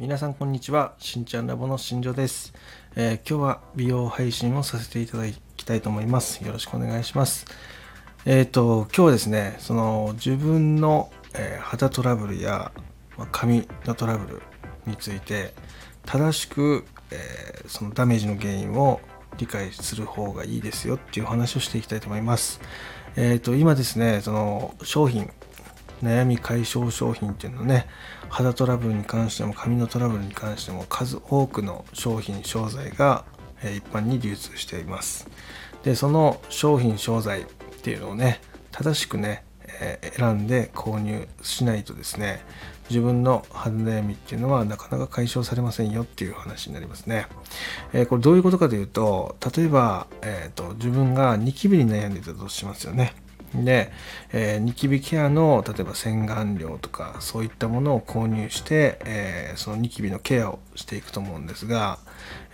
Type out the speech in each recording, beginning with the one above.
皆さんこんにちは。しんちゃんラボの新庄です、えー、今日は美容配信をさせていただきたいと思います。よろしくお願いします。えっ、ー、と今日はですねその自分の、えー、肌トラブルや、まあ、髪のトラブルについて正しく、えそのダメージの原因を理解する方がいいですよっていう話をしていきたいと思います。えっ、と今ですねその商品悩み解消商品っていうのね肌トラブルに関しても髪のトラブルに関しても数多くの商品商材が一般に流通していますでその商品商材っていうのをね正しくね選んで購入しないとですね自分の肌悩みっていうのはなかなか解消されませんよっていう話になりますね。えー、これどういうことかというと例えば、えーと自分がニキビに悩んでいたとしますよね。で、えー、ニキビケアの例えば洗顔料とかそういったものを購入して、えー、そのニキビのケアをしていくと思うんですが、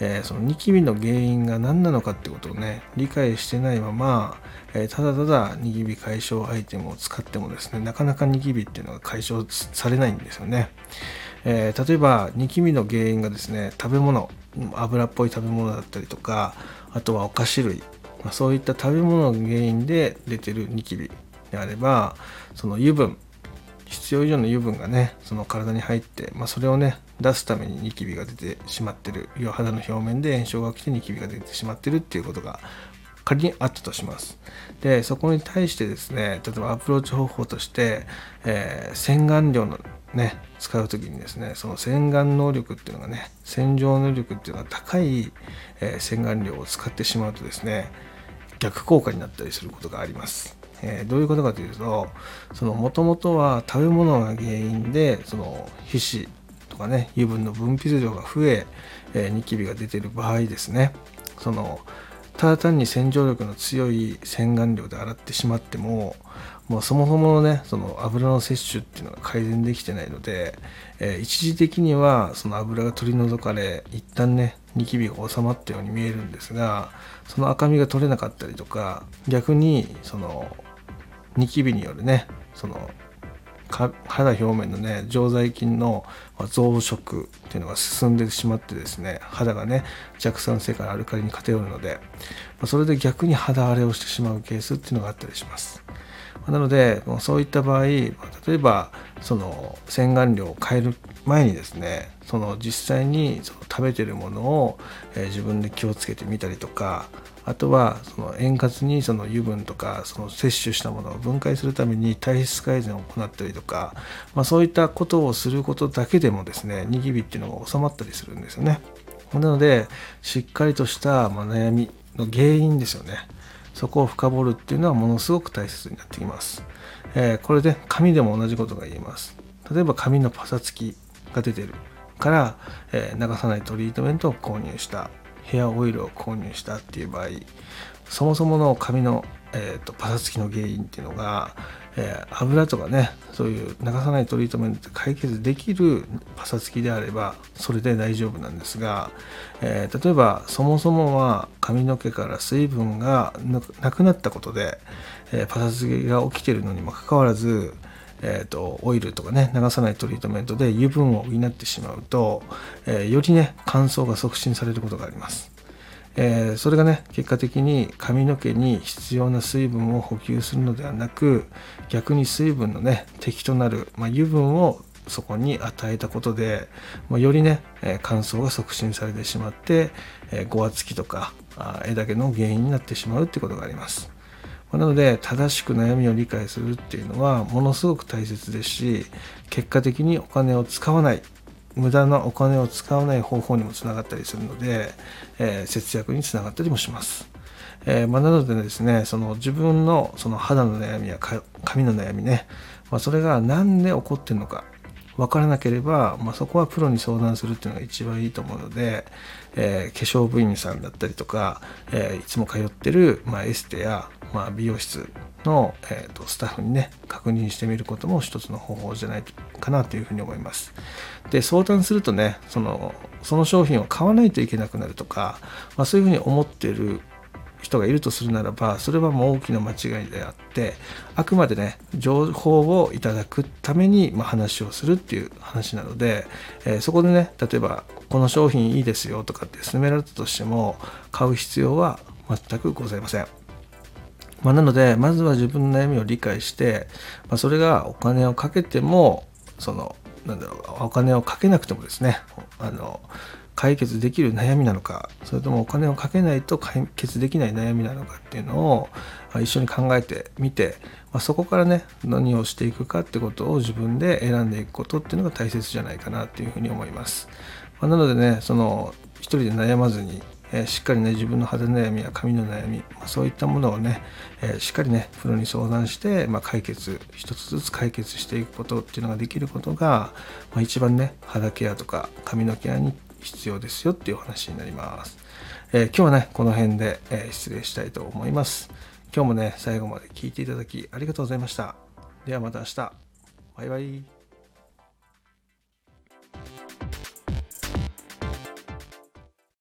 えー、そのニキビの原因が何なのかってことをね理解してないまま、えただただニキビ解消アイテムを使ってもですねなかなかニキビっていうのが解消されないんですよね。え例えばニキビの原因がですね食べ物油っぽい食べ物だったりとかあとはお菓子類まあ、そういった食べ物が原因で出てるニキビであればその油分必要以上の油分がねその体に入って、まあ、それをね出すためにニキビが出てしまってる要は肌の表面で炎症が起きてニキビが出てしまってるっていうことが仮にあったとします。でそこに対してですね例えばアプローチ方法として、えー、洗顔料のね使う時にですねその洗顔能力っていうのがね洗浄能力っていうのが高い、えー、洗顔料を使ってしまうとですね逆効果になったりすることがあります。えー、どういうことかというとそのもともとは食べ物が原因でその皮脂とかね油分の分泌量が増ええー、ニキビが出ている場合ですねそのただ単に洗浄力の強い洗顔料で洗ってしまってももうそもそものねその油の摂取っていうのが改善できてないので、えー、一時的にはその油が取り除かれ一旦ねニキビが収まったように見えるんですがその赤みが取れなかったりとか逆にそのニキビによるねその肌表面のね常在菌の増殖っていうのが進んでしまってですね肌がね弱酸性からアルカリに偏るのでそれで逆に肌荒れをしてしまうケースっていうのがあったりします。なのでそういった場合例えばその洗顔料を変える前にですねその実際にその食べてるものを、え、自分で気をつけてみたりとかあとはその円滑にその油分とかその摂取したものを分解するために体質改善を行ったりとか、まあ、そういったことをすることだけでもですねニキビっていうのが収まったりするんですよね。なのでしっかりとしたま悩みの原因ですよね。そこを深掘るっていうのはものすごく大切になってきます。えー、これで紙でも同じことが言えます。例えば紙のパサつきが出てるから、えー、流さないトリートメントを購入したヘアオイルを購入したっていう場合そもそもの紙の、えーと、パサつきの原因っていうのが、えー、油とかねそういう流さないトリートメントで解決できるパサつきであればそれで大丈夫なんですが、えー、例えばそもそもは髪の毛から水分がなくなったことで、えー、パサつきが起きてるのにもかかわらずえーと、オイルとかね流さないトリートメントで油分を補ってしまうと、えー、よりね乾燥が促進されることがあります、えー、それがね結果的に髪の毛に必要な水分を補給するのではなく逆に水分のね敵となる、まあ、油分をそこに与えたことで、まあ、よりね、えー、乾燥が促進されてしまって、えー、ごわつきとか枝毛の原因になってしまうってことがあります。なので正しく悩みを理解するっていうのはものすごく大切ですし結果的にお金を使わない。無駄なお金を使わない方法にもつながったりするので、えー、節約につながったりもします。えー、まあ、なのでですねその自分のその肌の悩みや髪の悩みね、まあ、それが何で起こってるのか分からなければ、まあ、そこはプロに相談するっていうのが一番いいと思うので、えー、化粧部員さんだったりとか、えー、いつも通ってる、まあ、エステや、まあ、美容室の、えーと、スタッフにね確認してみることも一つの方法じゃないかなというふうに思います。で相談するとねそのその商品を買わないといけなくなるとか、まあ、そういうふうに思ってる人がいるとするならばそれはもう大きな間違いであってあくまでね情報をいただくために、ま、話をするっていう話なので、えー、そこでね例えばこの商品いいですよとかって勧められたとしても買う必要は全くございません。まあ、なのでまずは自分の悩みを理解して、まあ、それがお金をかけてもそのなんだろうお金をかけなくてもですねあの解決できる悩みなのかそれともお金をかけないと解決できない悩みなのかっていうのを一緒に考えてみて、まあ、そこからね何をしていくかってことを自分で選んでいくことっていうのが大切じゃないかなっていうふうに思います、まあ、なのでねその一人で悩まずにえしっかりね自分の肌悩みや髪の悩み、まあ、そういったものをね、えしっかりねプロに相談して、まあ、解決一つずつ解決していくことっていうのができることが、まあ、一番ね肌ケアとか髪のケアに必要ですよっていう話になります。えー、今日はね、この辺で、えー、失礼したいと思います。今日もね、最後まで聞いていただきありがとうございました。ではまた明日。バイバイ。